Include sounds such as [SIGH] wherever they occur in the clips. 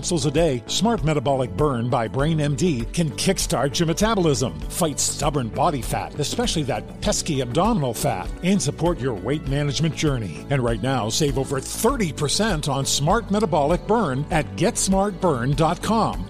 capsules a day, Smart Metabolic Burn by Brain MD can kickstart your metabolism, fight stubborn body fat, especially that pesky abdominal fat, and support your weight management journey. And right now, save over 30% on Smart Metabolic Burn at GetSmartBurn.com.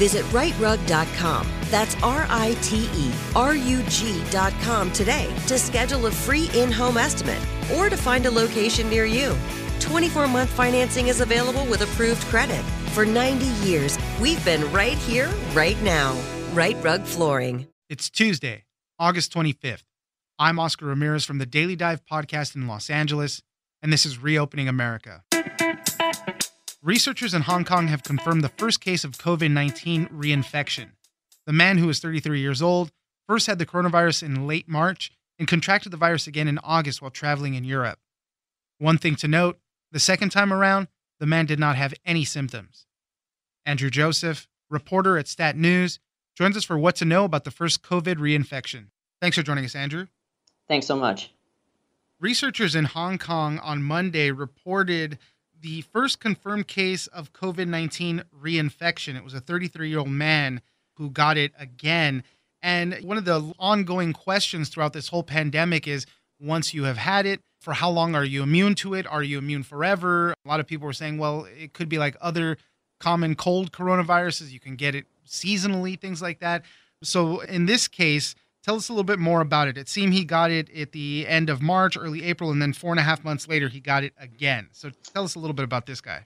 Visit riterug.com. That's R I T E R U G.com today to schedule a free in home estimate or to find a location near you. 24 month financing is available with approved credit. For 90 years, we've been right here, right now. Rite Rug Flooring. It's Tuesday, August 25th. I'm Oscar Ramirez from the Daily Dive podcast in Los Angeles, and this is Reopening America. Researchers in Hong Kong have confirmed the first case of COVID 19 reinfection. The man, who is 33 years old, first had the coronavirus in late March and contracted the virus again in August while traveling in Europe. One thing to note the second time around, the man did not have any symptoms. Andrew Joseph, reporter at Stat News, joins us for what to know about the first COVID reinfection. Thanks for joining us, Andrew. Thanks so much. Researchers in Hong Kong on Monday reported the first confirmed case of COVID 19 reinfection. It was a 33 year old man who got it again. And one of the ongoing questions throughout this whole pandemic is once you have had it, for how long are you immune to it? Are you immune forever? A lot of people were saying, well, it could be like other common cold coronaviruses. You can get it seasonally, things like that. So in this case, tell us a little bit more about it. It seemed he got it at the end of March, early April, and then four and a half months later, he got it again. So tell us a little bit about this guy.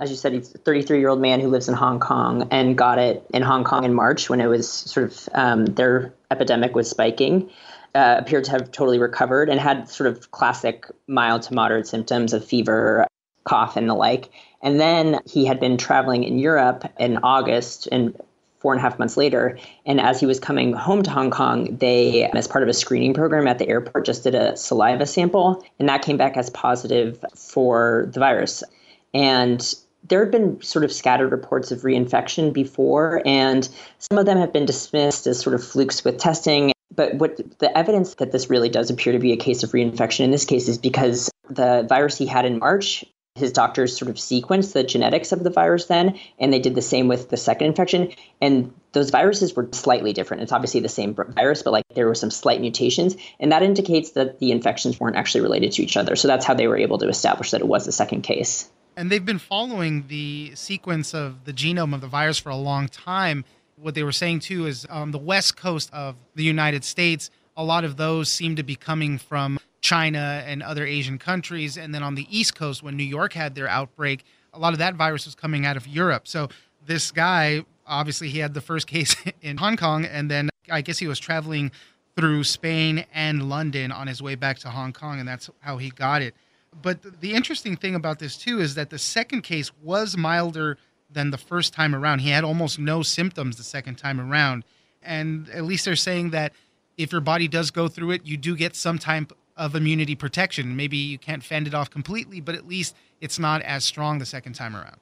As you said, he's a 33 year old man who lives in Hong Kong and got it in Hong Kong in March when it was sort of um, their epidemic was spiking. Uh, appeared to have totally recovered and had sort of classic mild to moderate symptoms of fever, cough, and the like. And then he had been traveling in Europe in August and four and a half months later. And as he was coming home to Hong Kong, they, as part of a screening program at the airport, just did a saliva sample, and that came back as positive for the virus. And there had been sort of scattered reports of reinfection before, and some of them have been dismissed as sort of flukes with testing. But what the evidence that this really does appear to be a case of reinfection in this case is because the virus he had in March, his doctors sort of sequenced the genetics of the virus then, and they did the same with the second infection. And those viruses were slightly different. It's obviously the same virus, but like there were some slight mutations, and that indicates that the infections weren't actually related to each other. So that's how they were able to establish that it was the second case. And they've been following the sequence of the genome of the virus for a long time. What they were saying too is on the west coast of the United States, a lot of those seem to be coming from China and other Asian countries. And then on the east coast, when New York had their outbreak, a lot of that virus was coming out of Europe. So this guy, obviously, he had the first [LAUGHS] case in Hong Kong, and then I guess he was traveling through Spain and London on his way back to Hong Kong, and that's how he got it. But the interesting thing about this too is that the second case was milder than the first time around. He had almost no symptoms the second time around. And at least they're saying that if your body does go through it, you do get some type of immunity protection. Maybe you can't fend it off completely, but at least it's not as strong the second time around.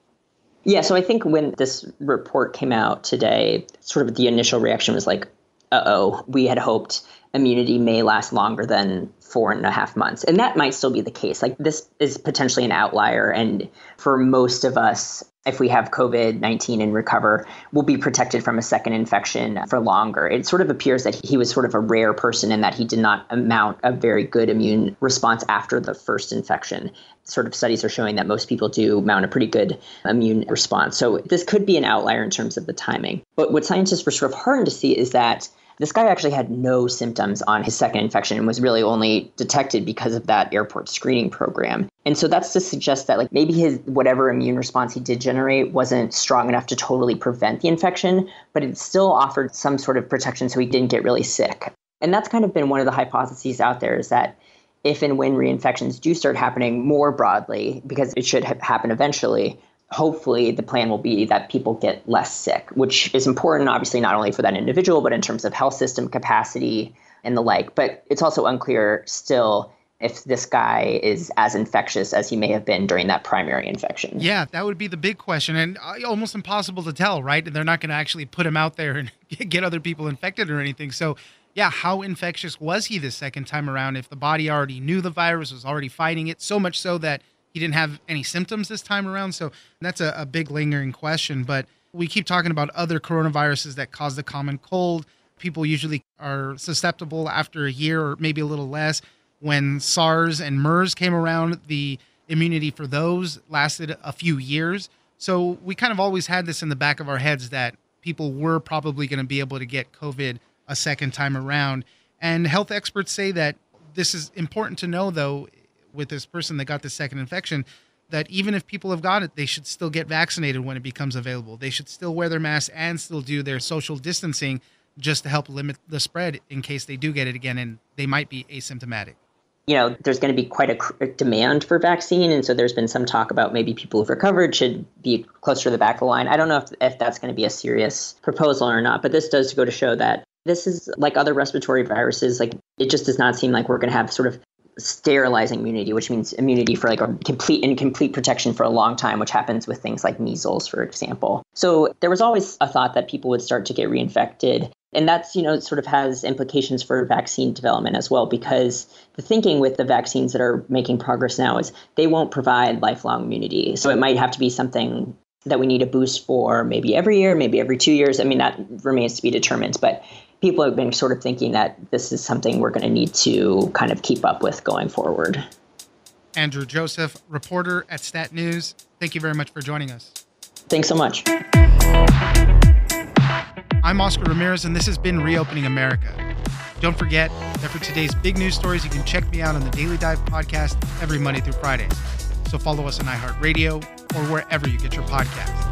Yeah, so I think when this report came out today, sort of the initial reaction was like, uh oh, we had hoped immunity may last longer than four and a half months. And that might still be the case. Like this is potentially an outlier. And for most of us, if we have COVID 19 and recover, we'll be protected from a second infection for longer. It sort of appears that he was sort of a rare person in that he did not mount a very good immune response after the first infection. Sort of studies are showing that most people do mount a pretty good immune response. So this could be an outlier in terms of the timing. But what scientists were sort of heartened to see is that this guy actually had no symptoms on his second infection and was really only detected because of that airport screening program. And so that's to suggest that like maybe his whatever immune response he did generate wasn't strong enough to totally prevent the infection, but it still offered some sort of protection so he didn't get really sick. And that's kind of been one of the hypotheses out there is that if and when reinfections do start happening more broadly, because it should ha- happen eventually, hopefully the plan will be that people get less sick, which is important, obviously, not only for that individual, but in terms of health system capacity and the like. But it's also unclear still if this guy is as infectious as he may have been during that primary infection. Yeah, that would be the big question, and uh, almost impossible to tell, right? And they're not going to actually put him out there and [LAUGHS] get other people infected or anything. So, yeah, how infectious was he the second time around if the body already knew the virus, was already fighting it, so much so that he didn't have any symptoms this time around. So that's a, a big lingering question. But we keep talking about other coronaviruses that cause the common cold. People usually are susceptible after a year or maybe a little less. When SARS and MERS came around, the immunity for those lasted a few years. So we kind of always had this in the back of our heads that people were probably going to be able to get COVID a second time around. And health experts say that this is important to know, though, with this person that got the second infection that even if people have got it, they should still get vaccinated when it becomes available. They should still wear their masks and still do their social distancing just to help limit the spread in case they do get it again and they might be asymptomatic. You know, there's going to be quite a, demand for vaccine. And so there's been some talk about maybe people who've recovered should be closer to the back of the line. I don't know if, if that's going to be a serious proposal or not, but this does go to show that this is like other respiratory viruses. Like it just does not seem like we're going to have sort of sterilizing immunity, which means immunity for like a complete and complete protection for a long time, which happens with things like measles, for example. So there was always a thought that people would start to get reinfected. And that's, you know, sort of has implications for vaccine development as well, because the thinking with the vaccines that are making progress now is they won't provide lifelong immunity. So it might have to be something that we need a boost for maybe every year, maybe every two years. I mean, that remains to be determined. But people have been sort of thinking that this is something we're going to need to kind of keep up with going forward. Andrew Joseph, reporter at Stat News. Thank you very much for joining us. Thanks so much. I'm Oscar Ramirez, and this has been Reopening America. Don't forget that for today's big news stories, you can check me out on the Daily Dive podcast every Monday through Friday. So follow us on iHeartRadio or wherever you get your podcasts.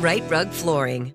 Rite Rug Flooring.